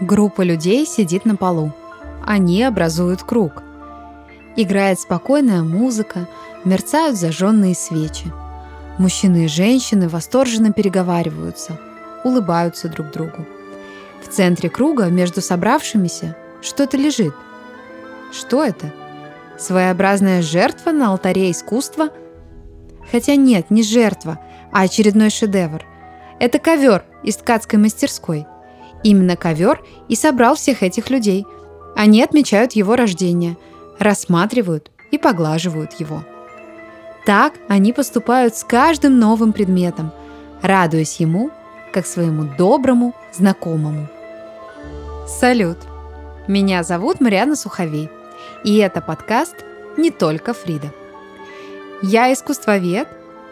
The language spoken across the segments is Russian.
Группа людей сидит на полу. Они образуют круг. Играет спокойная музыка, мерцают зажженные свечи. Мужчины и женщины восторженно переговариваются, улыбаются друг другу. В центре круга между собравшимися что-то лежит. Что это? Своеобразная жертва на алтаре искусства? Хотя нет, не жертва, а очередной шедевр. Это ковер из ткацкой мастерской – Именно ковер и собрал всех этих людей. Они отмечают его рождение, рассматривают и поглаживают его. Так они поступают с каждым новым предметом, радуясь ему, как своему доброму знакомому. Салют! Меня зовут Мариана Суховей, и это подкаст «Не только Фрида». Я искусствовед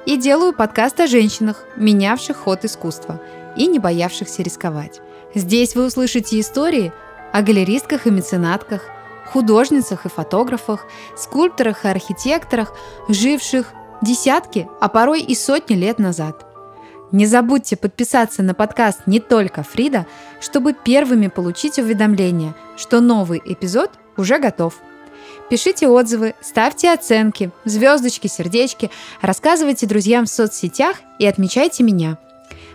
и делаю подкаст о женщинах, менявших ход искусства и не боявшихся рисковать. Здесь вы услышите истории о галеристках и меценатках, художницах и фотографах, скульпторах и архитекторах, живших десятки, а порой и сотни лет назад. Не забудьте подписаться на подкаст «Не только Фрида», чтобы первыми получить уведомление, что новый эпизод уже готов. Пишите отзывы, ставьте оценки, звездочки, сердечки, рассказывайте друзьям в соцсетях и отмечайте меня –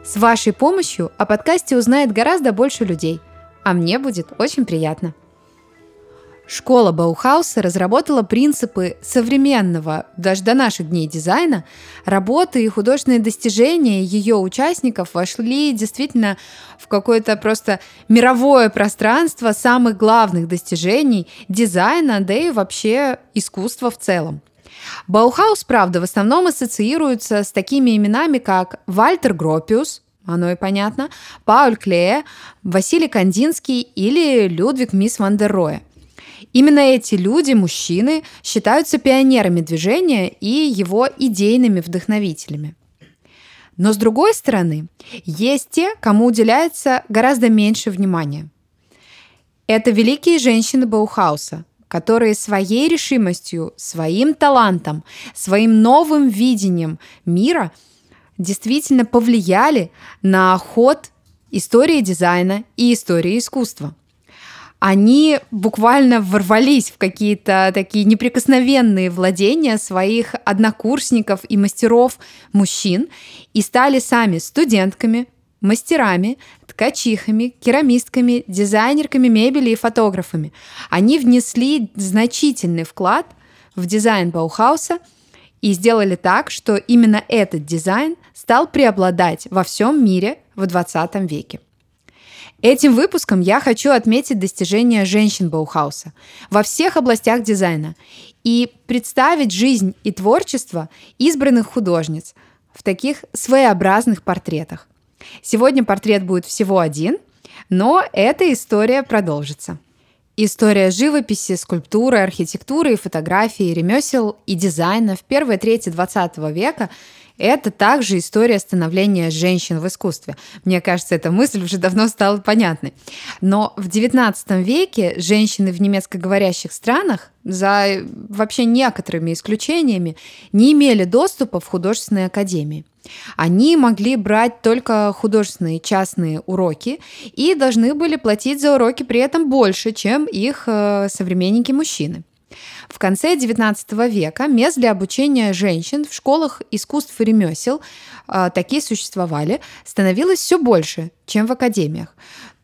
с вашей помощью о подкасте узнает гораздо больше людей, а мне будет очень приятно. Школа Баухауса разработала принципы современного, даже до наших дней дизайна. Работы и художественные достижения ее участников вошли действительно в какое-то просто мировое пространство самых главных достижений дизайна, да и вообще искусства в целом. Баухаус, правда, в основном ассоциируется с такими именами, как Вальтер Гропиус, оно и понятно, Пауль Клее, Василий Кандинский или Людвиг Мис ван. Именно эти люди, мужчины, считаются пионерами движения и его идейными вдохновителями. Но с другой стороны, есть те, кому уделяется гораздо меньше внимания. Это великие женщины Баухауса, которые своей решимостью, своим талантом, своим новым видением мира действительно повлияли на ход истории дизайна и истории искусства. Они буквально ворвались в какие-то такие неприкосновенные владения своих однокурсников и мастеров мужчин и стали сами студентками, мастерами, ткачихами, керамистками, дизайнерками мебели и фотографами. Они внесли значительный вклад в дизайн Баухауса и сделали так, что именно этот дизайн стал преобладать во всем мире в 20 веке. Этим выпуском я хочу отметить достижения женщин Баухауса во всех областях дизайна и представить жизнь и творчество избранных художниц в таких своеобразных портретах. Сегодня портрет будет всего один, но эта история продолжится. История живописи, скульптуры, архитектуры фотографии, ремесел и дизайна в первой трети 20 века это также история становления женщин в искусстве. Мне кажется, эта мысль уже давно стала понятной. Но в XIX веке женщины в немецкоговорящих странах, за вообще некоторыми исключениями, не имели доступа в художественные академии. Они могли брать только художественные частные уроки и должны были платить за уроки при этом больше, чем их э, современники-мужчины. В конце XIX века мест для обучения женщин в школах искусств и ремесел, э, такие существовали, становилось все больше, чем в академиях.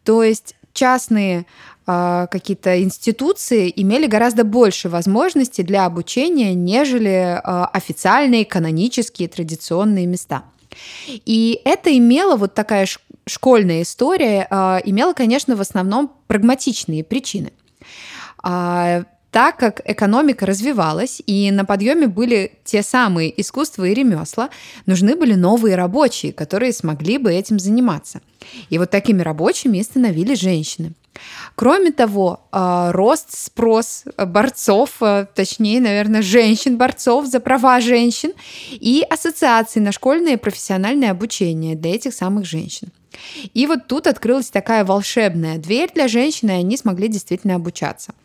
То есть частные э, какие-то институции имели гораздо больше возможностей для обучения, нежели э, официальные, канонические, традиционные места. И это имело вот такая школьная история, имела, конечно, в основном прагматичные причины. Так как экономика развивалась и на подъеме были те самые искусства и ремесла, нужны были новые рабочие, которые смогли бы этим заниматься. И вот такими рабочими становились женщины. Кроме того, а, рост спрос борцов, а, точнее, наверное, женщин-борцов за права женщин и ассоциации на школьное и профессиональное обучение для этих самых женщин. И вот тут открылась такая волшебная дверь для женщин, и они смогли действительно обучаться –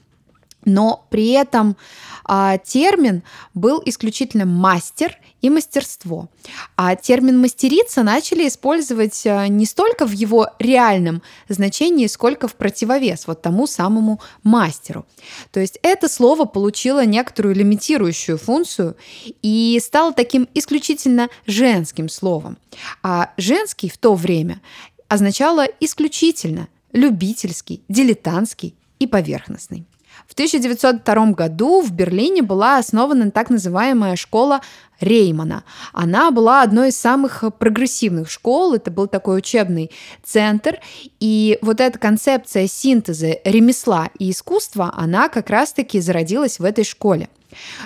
но при этом а, термин был исключительно мастер и мастерство. А термин мастерица начали использовать а, не столько в его реальном значении, сколько в противовес вот тому самому мастеру. То есть это слово получило некоторую лимитирующую функцию и стало таким исключительно женским словом. А женский в то время означало исключительно любительский, дилетантский и поверхностный. В 1902 году в Берлине была основана так называемая школа Реймана. Она была одной из самых прогрессивных школ, это был такой учебный центр, и вот эта концепция синтеза ремесла и искусства, она как раз-таки зародилась в этой школе.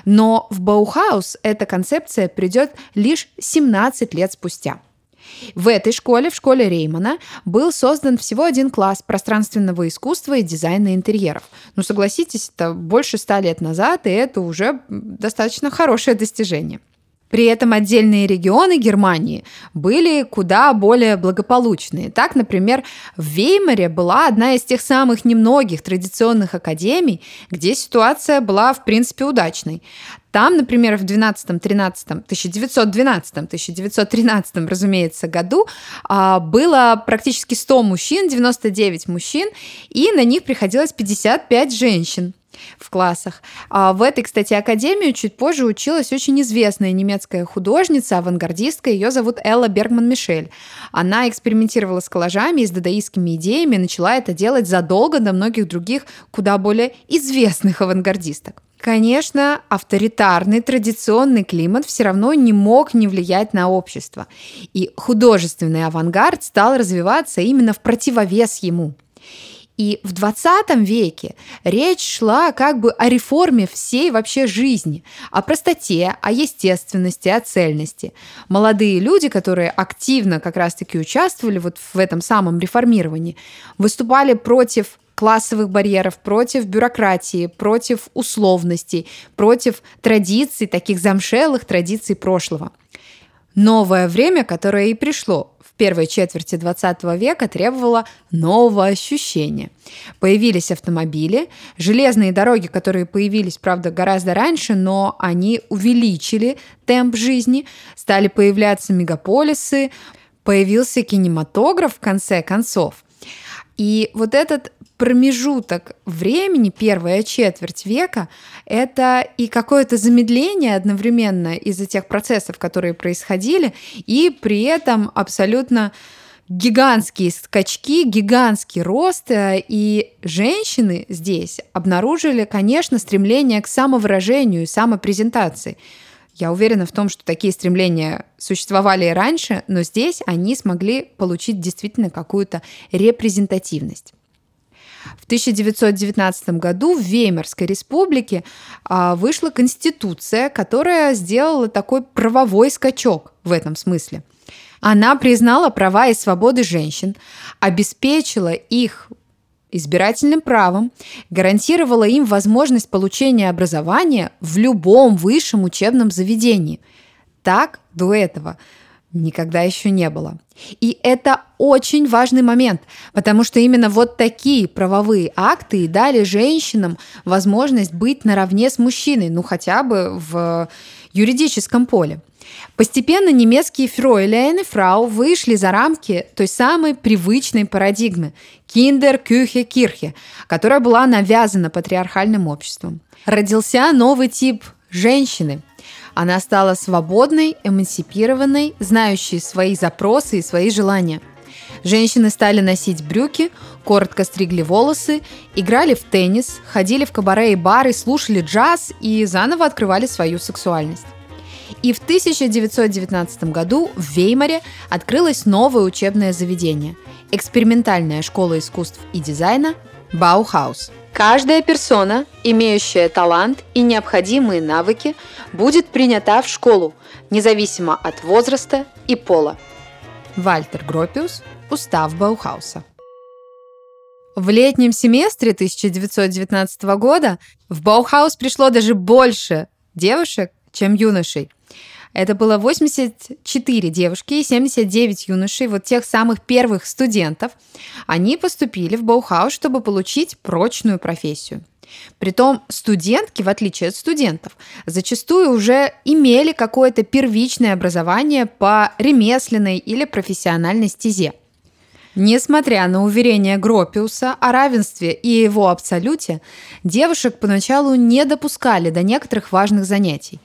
Но в Баухаус эта концепция придет лишь 17 лет спустя. В этой школе, в школе Реймана, был создан всего один класс пространственного искусства и дизайна интерьеров. Ну, согласитесь, это больше ста лет назад, и это уже достаточно хорошее достижение. При этом отдельные регионы Германии были куда более благополучные. Так, например, в Веймаре была одна из тех самых немногих традиционных академий, где ситуация была, в принципе, удачной. Там, например, в 12-13, 1912-1913, разумеется, году а, было практически 100 мужчин, 99 мужчин, и на них приходилось 55 женщин в классах. А в этой, кстати, академии чуть позже училась очень известная немецкая художница, авангардистка, ее зовут Элла Бергман-Мишель. Она экспериментировала с коллажами и с дадаистскими идеями, начала это делать задолго до многих других, куда более известных авангардисток. Конечно, авторитарный традиционный климат все равно не мог не влиять на общество. И художественный авангард стал развиваться именно в противовес ему. И в 20 веке речь шла как бы о реформе всей вообще жизни, о простоте, о естественности, о цельности. Молодые люди, которые активно как раз-таки участвовали вот в этом самом реформировании, выступали против классовых барьеров, против бюрократии, против условностей, против традиций, таких замшелых традиций прошлого. Новое время, которое и пришло первой четверти 20 века требовала нового ощущения. Появились автомобили, железные дороги, которые появились, правда, гораздо раньше, но они увеличили темп жизни, стали появляться мегаполисы, появился кинематограф в конце концов. И вот этот промежуток времени, первая четверть века, это и какое-то замедление одновременно из-за тех процессов, которые происходили, и при этом абсолютно гигантские скачки, гигантский рост, э, и женщины здесь обнаружили, конечно, стремление к самовыражению самопрезентации. Я уверена в том, что такие стремления существовали и раньше, но здесь они смогли получить действительно какую-то репрезентативность. В 1919 году в Веймарской республике а, вышла конституция, которая сделала такой правовой скачок в этом смысле. Она признала права и свободы женщин, обеспечила их избирательным правом, гарантировала им возможность получения образования в любом высшем учебном заведении. Так до этого никогда еще не было. И это очень важный момент, потому что именно вот такие правовые акты и дали женщинам возможность быть наравне с мужчиной, ну хотя бы в юридическом поле. Постепенно немецкие фройляйны фрау вышли за рамки той самой привычной парадигмы «Киндер, Кюхе, Кирхе», которая была навязана патриархальным обществом. Родился новый тип женщины – она стала свободной, эмансипированной, знающей свои запросы и свои желания. Женщины стали носить брюки, коротко стригли волосы, играли в теннис, ходили в кабаре и бары, слушали джаз и заново открывали свою сексуальность. И в 1919 году в Веймаре открылось новое учебное заведение – экспериментальная школа искусств и дизайна Баухаус – Каждая персона, имеющая талант и необходимые навыки, будет принята в школу, независимо от возраста и пола. Вальтер Гропиус, Устав Баухауса. В летнем семестре 1919 года в Баухаус пришло даже больше девушек, чем юношей. Это было 84 девушки и 79 юношей, вот тех самых первых студентов. Они поступили в Баухаус, чтобы получить прочную профессию. Притом студентки, в отличие от студентов, зачастую уже имели какое-то первичное образование по ремесленной или профессиональной стезе. Несмотря на уверения Гропиуса о равенстве и его абсолюте, девушек поначалу не допускали до некоторых важных занятий.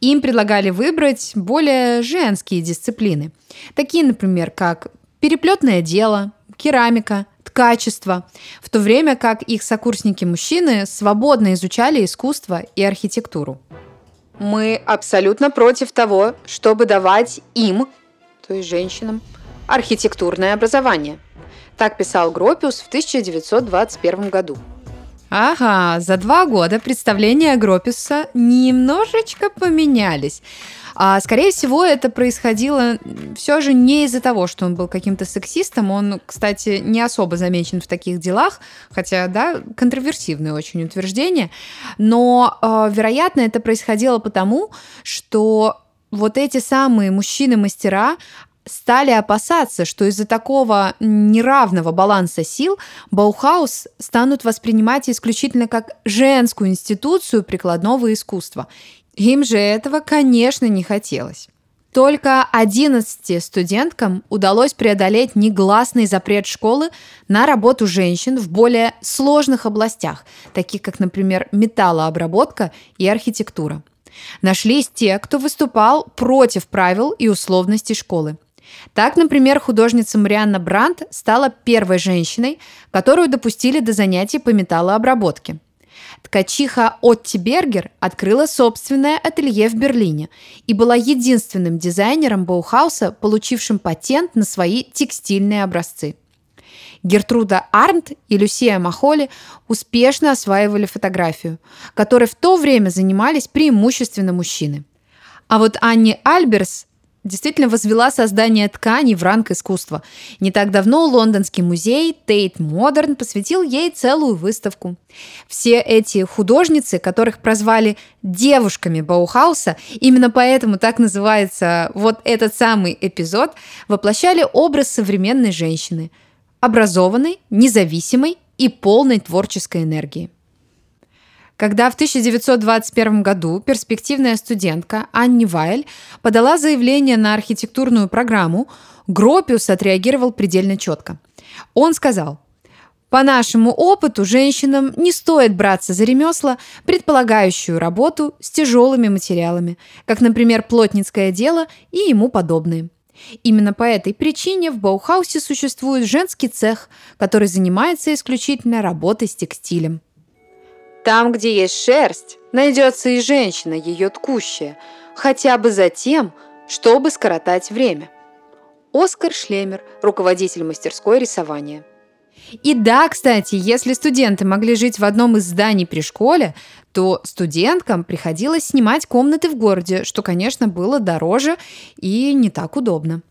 Им предлагали выбрать более женские дисциплины, такие, например, как переплетное дело, керамика, ткачество, в то время как их сокурсники-мужчины свободно изучали искусство и архитектуру. Мы абсолютно против того, чтобы давать им, то есть женщинам, архитектурное образование. Так писал Гропиус в 1921 году. Ага, за два года представления Гропиуса немножечко поменялись. А, скорее всего, это происходило все же не из-за того, что он был каким-то сексистом. Он, кстати, не особо замечен в таких делах, хотя, да, контроверсивное очень утверждение. Но, э, вероятно, это происходило потому, что вот эти самые мужчины-мастера, стали опасаться, что из-за такого неравного баланса сил Баухаус станут воспринимать исключительно как женскую институцию прикладного искусства. Им же этого, конечно, не хотелось. Только 11 студенткам удалось преодолеть негласный запрет школы на работу женщин в более сложных областях, таких как, например, металлообработка и архитектура. Нашлись те, кто выступал против правил и условностей школы. Так, например, художница Марианна Брандт стала первой женщиной, которую допустили до занятий по металлообработке. Ткачиха Отти Бергер открыла собственное ателье в Берлине и была единственным дизайнером Баухауса, получившим патент на свои текстильные образцы. Гертруда Арнт и Люсия Махоли успешно осваивали фотографию, которой в то время занимались преимущественно мужчины. А вот Анни Альберс действительно возвела создание тканей в ранг искусства. Не так давно лондонский музей Тейт Модерн посвятил ей целую выставку. Все эти художницы, которых прозвали девушками Баухауса, именно поэтому так называется вот этот самый эпизод, воплощали образ современной женщины, образованной, независимой и полной творческой энергии. Когда в 1921 году перспективная студентка Анни Вайль подала заявление на архитектурную программу, Гропиус отреагировал предельно четко. Он сказал, по нашему опыту, женщинам не стоит браться за ремесла, предполагающую работу с тяжелыми материалами, как, например, плотницкое дело и ему подобные. Именно по этой причине в Баухаусе существует женский цех, который занимается исключительно работой с текстилем. Там, где есть шерсть, найдется и женщина, ее ткущая, хотя бы за тем, чтобы скоротать время. Оскар Шлемер, руководитель мастерской рисования. И да, кстати, если студенты могли жить в одном из зданий при школе, то студенткам приходилось снимать комнаты в городе, что, конечно, было дороже и не так удобно.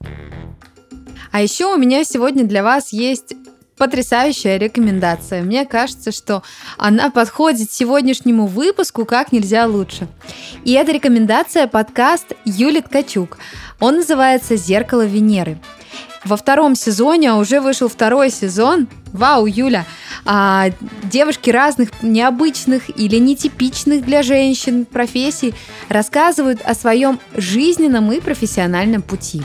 А еще у меня сегодня для вас есть потрясающая рекомендация. Мне кажется, что она подходит сегодняшнему выпуску как нельзя лучше. И эта рекомендация подкаст Юли Ткачук. Он называется «Зеркало Венеры». Во втором сезоне, а уже вышел второй сезон, вау, Юля, а, девушки разных необычных или нетипичных для женщин профессий рассказывают о своем жизненном и профессиональном пути,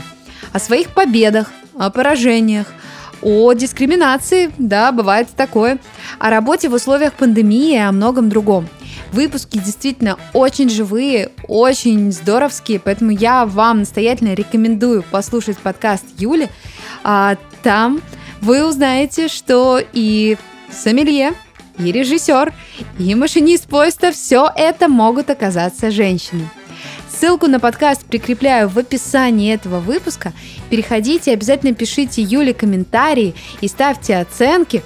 о своих победах, о поражениях, о дискриминации, да, бывает такое, о работе в условиях пандемии и о многом другом. Выпуски действительно очень живые, очень здоровские, поэтому я вам настоятельно рекомендую послушать подкаст Юли. А, там вы узнаете, что и сомелье, и режиссер, и машинист поезда все это могут оказаться женщины. Ссылку на подкаст прикрепляю в описании этого выпуска. Переходите, обязательно пишите Юле комментарии и ставьте оценки.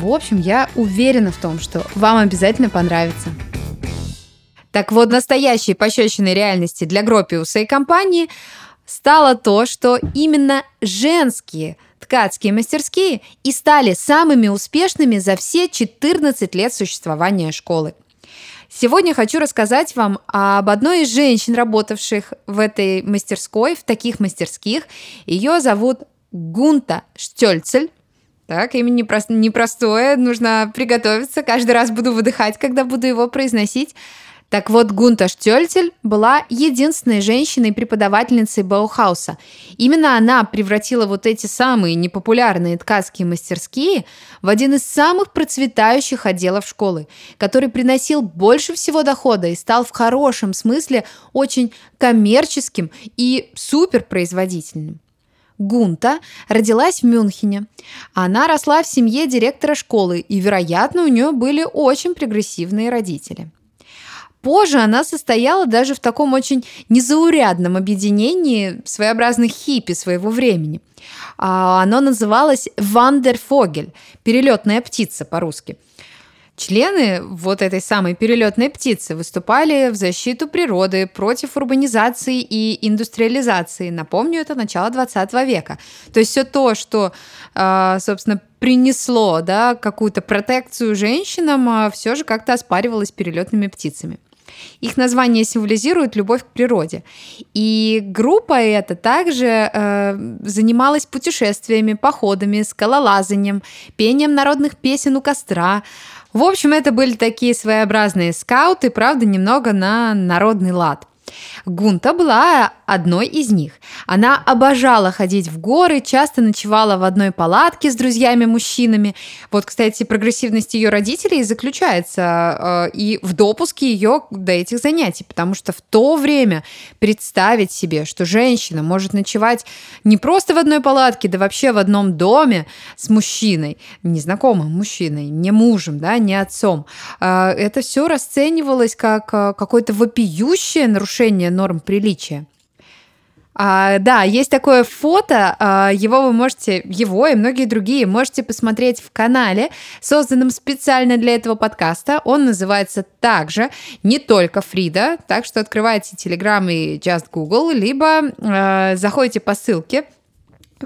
В общем, я уверена в том, что вам обязательно понравится. Так вот, настоящей пощечиной реальности для Гропиуса и компании стало то, что именно женские ткацкие мастерские и стали самыми успешными за все 14 лет существования школы. Сегодня хочу рассказать вам об одной из женщин, работавших в этой мастерской, в таких мастерских. Ее зовут Гунта Штельцель. Так, имя непростое, нужно приготовиться. Каждый раз буду выдыхать, когда буду его произносить. Так вот, Гунта Штельцель была единственной женщиной-преподавательницей Баухауса. Именно она превратила вот эти самые непопулярные ткацкие мастерские в один из самых процветающих отделов школы, который приносил больше всего дохода и стал в хорошем смысле очень коммерческим и суперпроизводительным. Гунта родилась в Мюнхене. Она росла в семье директора школы, и, вероятно, у нее были очень прогрессивные родители. Позже она состояла даже в таком очень незаурядном объединении своеобразных хиппи своего времени. А, оно называлось «Вандерфогель» – «перелетная птица» по-русски – Члены вот этой самой перелетной птицы выступали в защиту природы, против урбанизации и индустриализации. Напомню, это начало 20 века. То есть все то, что, а, собственно, принесло да, какую-то протекцию женщинам, а, все же как-то оспаривалось перелетными птицами. Их название символизирует любовь к природе. И группа эта также э, занималась путешествиями, походами, скалолазанием, пением народных песен у костра, в общем, это были такие своеобразные скауты, правда, немного на народный лад. Гунта была одной из них. Она обожала ходить в горы, часто ночевала в одной палатке с друзьями-мужчинами. Вот, кстати, прогрессивность ее родителей заключается э, и в допуске ее до этих занятий, потому что в то время представить себе, что женщина может ночевать не просто в одной палатке, да вообще в одном доме с мужчиной, незнакомым мужчиной, не мужем, да, не отцом, э, это все расценивалось как э, какое-то вопиющее нарушение норм приличия. А, да, есть такое фото, а, его вы можете, его и многие другие можете посмотреть в канале, созданном специально для этого подкаста. Он называется также «Не только Фрида», так что открывайте Telegram и Just Google, либо а, заходите по ссылке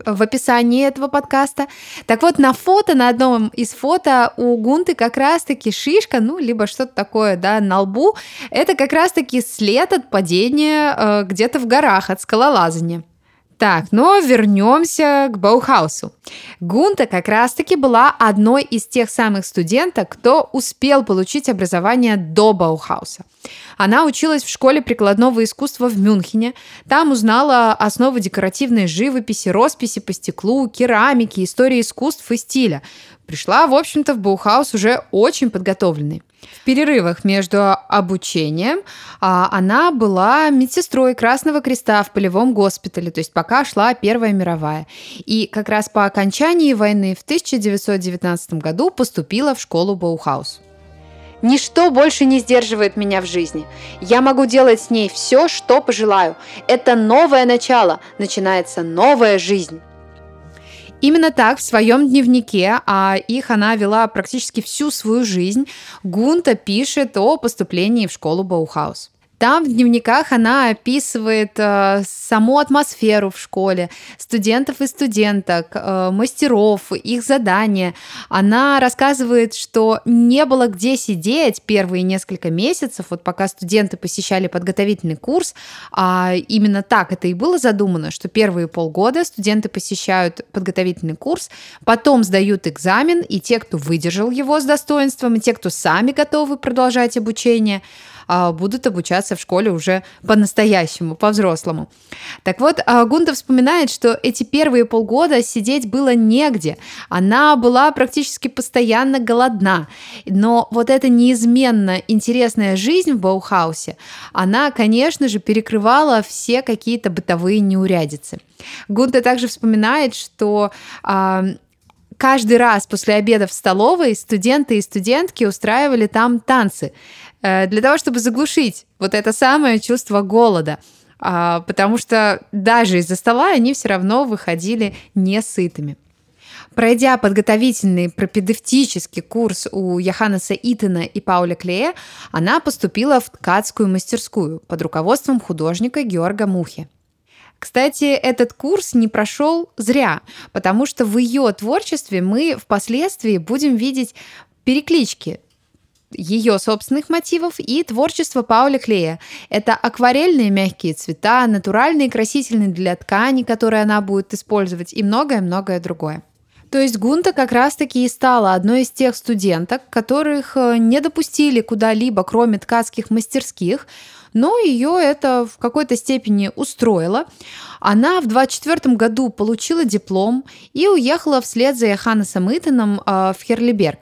в описании этого подкаста. Так вот, на фото, на одном из фото у Гунты как раз-таки шишка, ну, либо что-то такое, да, на лбу. Это как раз-таки след от падения э, где-то в горах, от скалолазания. Так, но вернемся к Баухаусу. Гунта как раз-таки была одной из тех самых студенток, кто успел получить образование до Баухауса. Она училась в школе прикладного искусства в Мюнхене. Там узнала основы декоративной живописи, росписи по стеклу, керамики, истории искусств и стиля. Пришла, в общем-то, в Баухаус уже очень подготовленной. В перерывах между обучением а, она была медсестрой Красного Креста в полевом госпитале, то есть пока шла Первая мировая. И как раз по окончании войны в 1919 году поступила в школу Баухаус. Ничто больше не сдерживает меня в жизни. Я могу делать с ней все, что пожелаю. Это новое начало, начинается новая жизнь. Именно так в своем дневнике, а их она вела практически всю свою жизнь, Гунта пишет о поступлении в школу Баухаус. Там в дневниках она описывает э, саму атмосферу в школе, студентов и студенток, э, мастеров, их задания. Она рассказывает, что не было где сидеть первые несколько месяцев, вот пока студенты посещали подготовительный курс, а именно так это и было задумано, что первые полгода студенты посещают подготовительный курс, потом сдают экзамен, и те, кто выдержал его с достоинством, и те, кто сами готовы продолжать обучение – будут обучаться в школе уже по-настоящему, по-взрослому. Так вот, а, Гунда вспоминает, что эти первые полгода сидеть было негде. Она была практически постоянно голодна. Но вот эта неизменно интересная жизнь в Баухаусе, она, конечно же, перекрывала все какие-то бытовые неурядицы. Гунда также вспоминает, что а, каждый раз после обеда в столовой студенты и студентки устраивали там танцы. Э, для того, чтобы заглушить вот это самое чувство голода. А, потому что даже из-за стола они все равно выходили несытыми. Пройдя подготовительный пропедевтический курс у Яханаса Итана и Пауля Клея, она поступила в ткацкую мастерскую под руководством художника Георга Мухи. Кстати, этот курс не прошел зря, потому что в ее творчестве мы впоследствии будем видеть переклички ее собственных мотивов и творчество Пауля Клея. Это акварельные мягкие цвета, натуральные красительные для ткани, которые она будет использовать, и многое-многое другое. То есть Гунта как раз-таки и стала одной из тех студенток, которых э, не допустили куда-либо, кроме ткацких мастерских, но ее это в какой-то степени устроило. Она в 24 году получила диплом и уехала вслед за Йоханнесом Итаном э, в Херлиберг.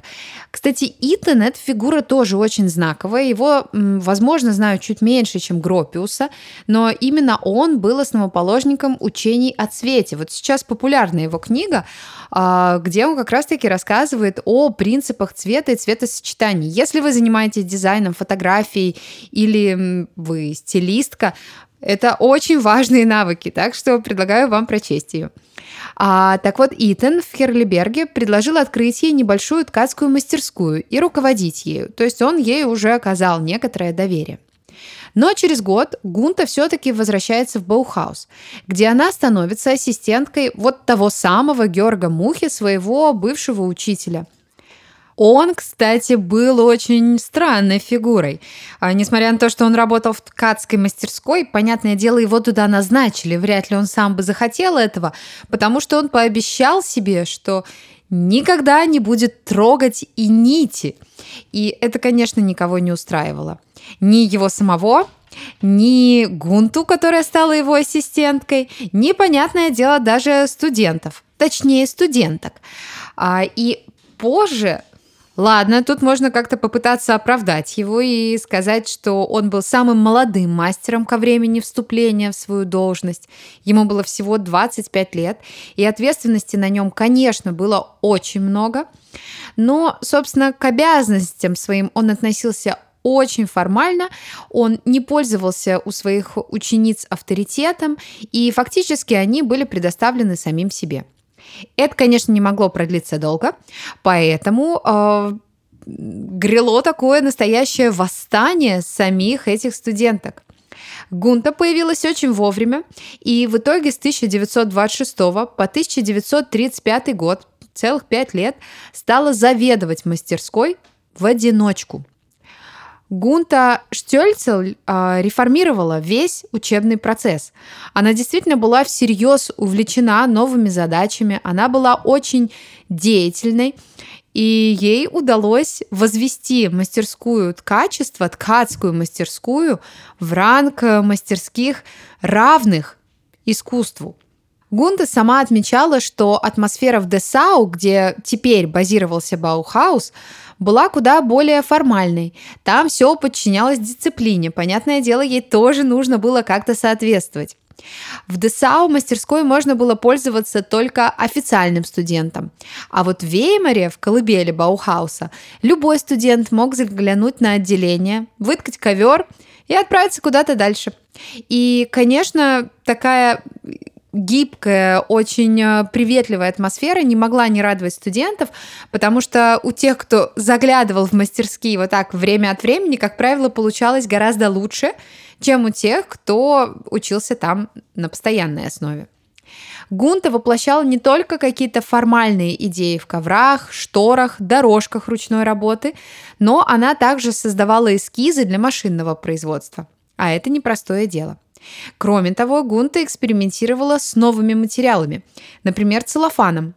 Кстати, Итан – это фигура тоже очень знаковая. Его, возможно, знают чуть меньше, чем Гропиуса, но именно он был основоположником учений о цвете. Вот сейчас популярна его книга, а, где он как раз-таки рассказывает о принципах цвета и цветосочетаний. Если вы занимаетесь дизайном, фотографией или вы стилистка, это очень важные навыки, так что предлагаю вам прочесть ее. А, так вот, Итан в Херлиберге предложил открыть ей небольшую ткацкую мастерскую и руководить ею, то есть он ей уже оказал некоторое доверие. Но через год Гунта все-таки возвращается в Баухаус, где она становится ассистенткой вот того самого Георга Мухи, своего бывшего учителя – он, кстати, был очень странной фигурой. А, несмотря на то, что он работал в ткацкой мастерской, понятное дело, его туда назначили. Вряд ли он сам бы захотел этого, потому что он пообещал себе, что никогда не будет трогать и нити. И это, конечно, никого не устраивало. Ни его самого, ни Гунту, которая стала его ассистенткой, ни, понятное дело, даже студентов. Точнее, студенток. А, и позже Ладно, тут можно как-то попытаться оправдать его и сказать, что он был самым молодым мастером ко времени вступления в свою должность. Ему было всего 25 лет, и ответственности на нем, конечно, было очень много. Но, собственно, к обязанностям своим он относился очень формально, он не пользовался у своих учениц авторитетом, и фактически они были предоставлены самим себе. Это, конечно, не могло продлиться долго, поэтому э, грело такое настоящее восстание самих этих студенток. Гунта появилась очень вовремя, и в итоге с 1926 по 1935 год, целых пять лет, стала заведовать мастерской в одиночку – Гунта Штельцель э, реформировала весь учебный процесс. Она действительно была всерьез увлечена новыми задачами, она была очень деятельной, и ей удалось возвести мастерскую ткачество, ткацкую мастерскую в ранг мастерских равных искусству. Гунта сама отмечала, что атмосфера в Дессау, где теперь базировался Баухаус, была куда более формальной. Там все подчинялось дисциплине. Понятное дело, ей тоже нужно было как-то соответствовать. В Дессау мастерской можно было пользоваться только официальным студентам. А вот в Веймаре, в колыбели Баухауса, любой студент мог заглянуть на отделение, выткать ковер и отправиться куда-то дальше. И, конечно, такая гибкая, очень э, приветливая атмосфера не могла не радовать студентов, потому что у тех, кто заглядывал в мастерские вот так время от времени, как правило, получалось гораздо лучше, чем у тех, кто учился там на постоянной основе. Гунта воплощала не только какие-то формальные идеи в коврах, шторах, дорожках ручной работы, но она также создавала эскизы для машинного производства. А это непростое дело. Кроме того, Гунта экспериментировала с новыми материалами, например, целлофаном.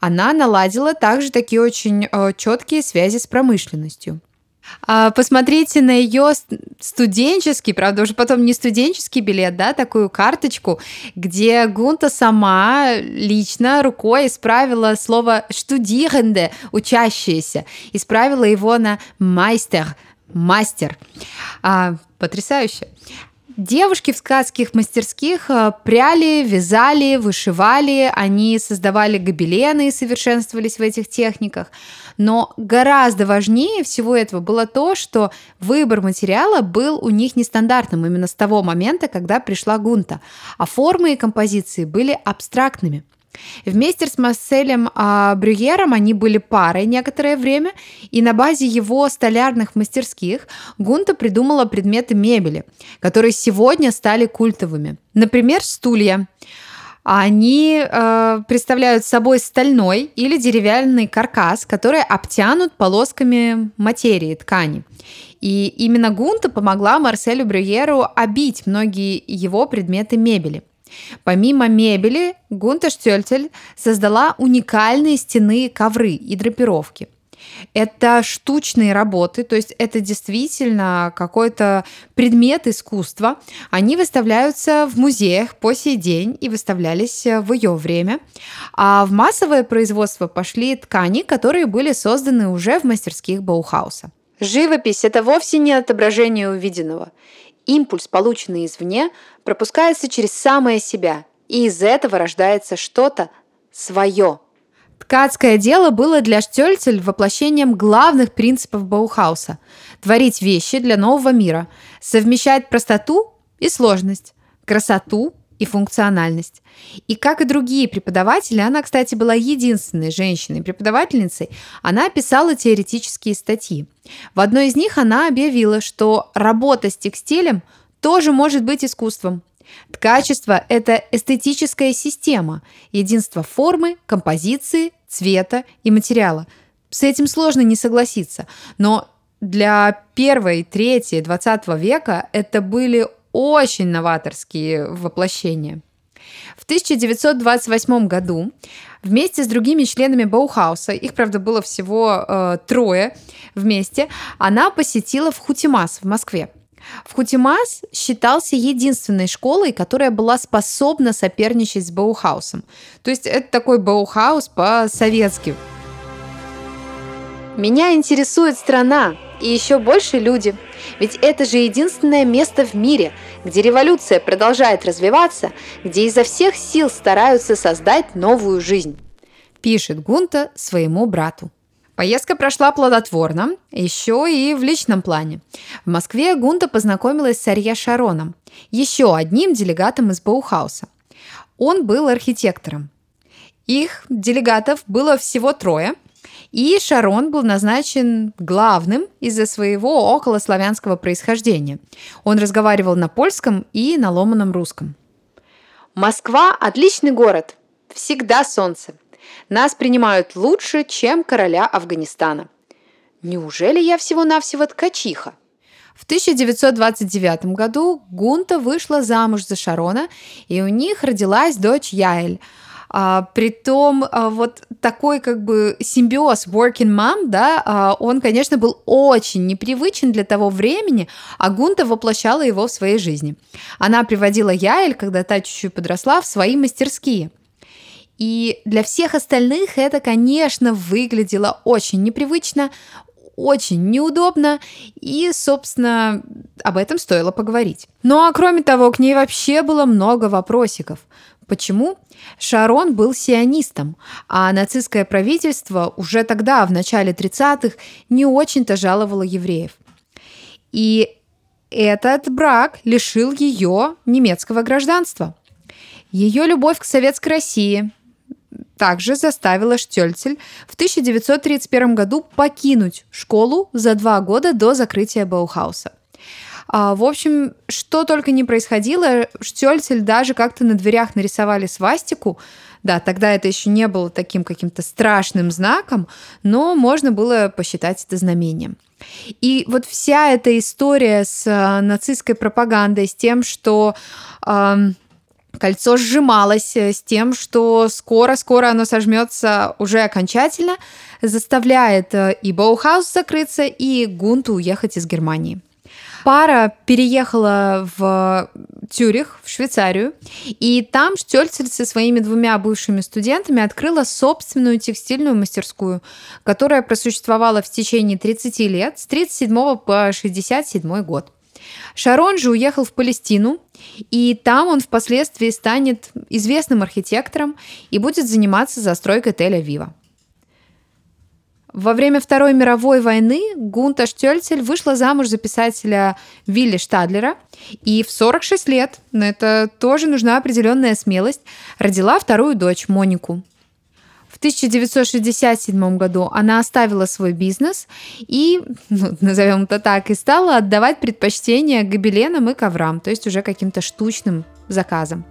Она наладила также такие очень э, четкие связи с промышленностью. А, посмотрите на ее студенческий, правда, уже потом не студенческий билет, да, такую карточку, где Гунта сама лично рукой исправила слово «штудиренде», учащиеся, исправила его на «майстер», мастер. А, потрясающе. Девушки в сказских мастерских э, пряли, вязали, вышивали, они создавали гобелены и совершенствовались в этих техниках. Но гораздо важнее всего этого было то, что выбор материала был у них нестандартным именно с того момента, когда пришла Гунта, а формы и композиции были абстрактными – Вместе с Марселем а, они были парой некоторое время, и на базе его столярных мастерских Гунта придумала предметы мебели, которые сегодня стали культовыми. Например, стулья. Они э, представляют собой стальной или деревянный каркас, который обтянут полосками материи, ткани. И именно Гунта помогла Марселю Брюеру обить многие его предметы мебели. Помимо мебели, Гунта Штельцель создала уникальные стены ковры и драпировки – это штучные работы, то есть это действительно какой-то предмет искусства. Они выставляются в музеях по сей день и выставлялись э, в ее время. А в массовое производство пошли ткани, которые были созданы уже в мастерских Баухауса. Живопись – это вовсе не отображение увиденного. Импульс, полученный извне, пропускается через самое себя, и из этого рождается что-то свое – Ткацкое дело было для Штёльцель воплощением главных принципов Баухауса – творить вещи для нового мира, совмещать простоту и сложность, красоту и функциональность. И как и другие преподаватели, она, кстати, была единственной женщиной-преподавательницей, она писала теоретические статьи. В одной из них она объявила, что работа с текстилем тоже может быть искусством, Ткачество – это эстетическая система, единство формы, композиции, цвета и материала. С этим сложно не согласиться, но для первой, третьей, 20 века это были очень новаторские воплощения. В 1928 году вместе с другими членами Баухауса, их, правда, было всего э, трое вместе, она посетила ВХУТЕМАС в Москве. ВХУТЕМАС считался единственной школой, которая была способна соперничать с Баухаусом. То есть это такой Баухаус по-советски. Меня интересует страна и еще больше люди. Ведь это же единственное место в мире, где революция продолжает развиваться, где изо всех сил стараются создать новую жизнь. Пишет Гунта своему брату. Поездка прошла плодотворно, еще и в личном плане. В Москве Гунта познакомилась с Арье Шароном, еще одним делегатом из Баухауса. Он был архитектором. Их делегатов было всего трое, и Шарон был назначен главным из-за своего околославянского происхождения. Он разговаривал на польском и на ломаном русском. «Москва – отличный город. Всегда солнце. Нас принимают лучше, чем короля Афганистана. Неужели я всего-навсего ткачиха? В 1929 году Гунта вышла замуж за Шарона, и у них родилась дочь Яэль. А, притом а, вот такой как бы симбиоз working mom, да, а, он, конечно, был очень непривычен для того времени, а Гунта воплощала его в своей жизни. Она приводила Яэль, когда та чуть-чуть подросла, в свои мастерские. И для всех остальных это, конечно, выглядело очень непривычно, очень неудобно, и, собственно, об этом стоило поговорить. Ну а кроме того, к ней вообще было много вопросиков. Почему? Шарон был сионистом, а нацистское правительство уже тогда, в начале 30-х, не очень-то жаловало евреев. И этот брак лишил ее немецкого гражданства. Ее любовь к советской России, также заставила Штельцель в 1931 году покинуть школу за два года до закрытия Баухауса. А, в общем, что только не происходило, Штельцель даже как-то на дверях нарисовали свастику. Да, тогда это еще не было таким каким-то страшным знаком, но можно было посчитать это знамением. И вот вся эта история с э, нацистской пропагандой, с тем, что э, Кольцо сжималось э, с тем, что скоро-скоро оно сожмется уже окончательно, заставляет э, и Баухаус закрыться, и Гунту уехать из Германии. Пара переехала в Тюрих, в Швейцарию, и там Штельцель со своими двумя бывшими студентами открыла собственную текстильную мастерскую, которая просуществовала в течение 30 лет, с 37 по 67 год. Шарон же уехал в Палестину, и там он впоследствии станет известным архитектором и будет заниматься застройкой Тель-Авива. Во время Второй мировой войны Гунта Штельцель вышла замуж за писателя Вилли Штадлера и в 46 лет, но это тоже нужна определенная смелость, родила вторую дочь Монику. В 1967 году она оставила свой бизнес и, ну, назовем это так, и стала отдавать предпочтение гобеленам и коврам, то есть уже каким-то штучным заказам.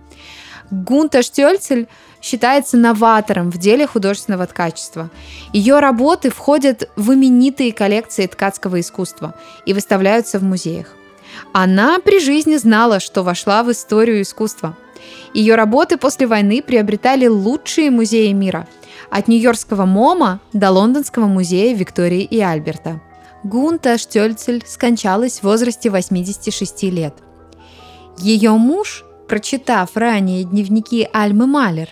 Гунта Штельцель считается новатором в деле художественного ткачества. Ее работы входят в именитые коллекции ткацкого искусства и выставляются в музеях. Она при жизни знала, что вошла в историю искусства. Ее работы после войны приобретали лучшие музеи мира, от Нью-Йоркского МОМА до Лондонского музея Виктории и Альберта. Гунта Штельцель скончалась в возрасте 86 лет. Ее муж, прочитав ранее дневники Альмы Малер,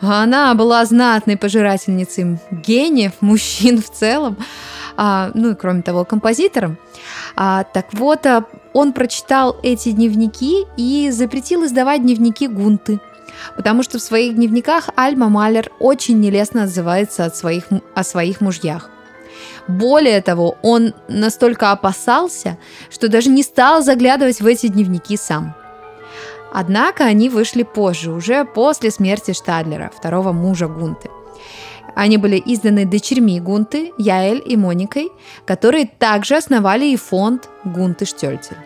она была знатной пожирательницей гениев, мужчин в целом, а, ну и кроме того композитором. А, так вот, а, он прочитал эти дневники и запретил издавать дневники Гунты, потому что в своих дневниках Альма Малер очень нелестно отзывается от своих, о своих мужьях. Более того, он настолько опасался, что даже не стал заглядывать в эти дневники сам. Однако они вышли позже, уже после смерти Штадлера, второго мужа Гунты. Они были изданы дочерьми Гунты, Яэль и Моникой, которые также основали и фонд Гунты Штельцль.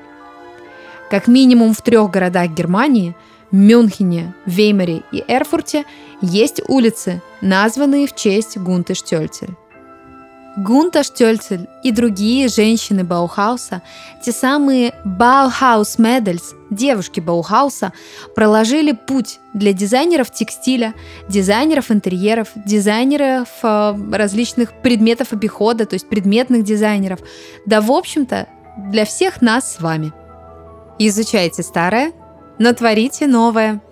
Как минимум в трех городах Германии – Мюнхене, Веймаре и Эрфурте есть улицы, названные в честь Гунты Штельцль. Гунта Штельцль и другие женщины Баухауса, те самые Bauhaus Mädels, девушки Баухауса, проложили путь для дизайнеров текстиля, дизайнеров интерьеров, дизайнеров э, различных предметов обихода, то есть предметных дизайнеров, да, в общем-то, для всех нас с вами. Изучайте старое, но творите новое –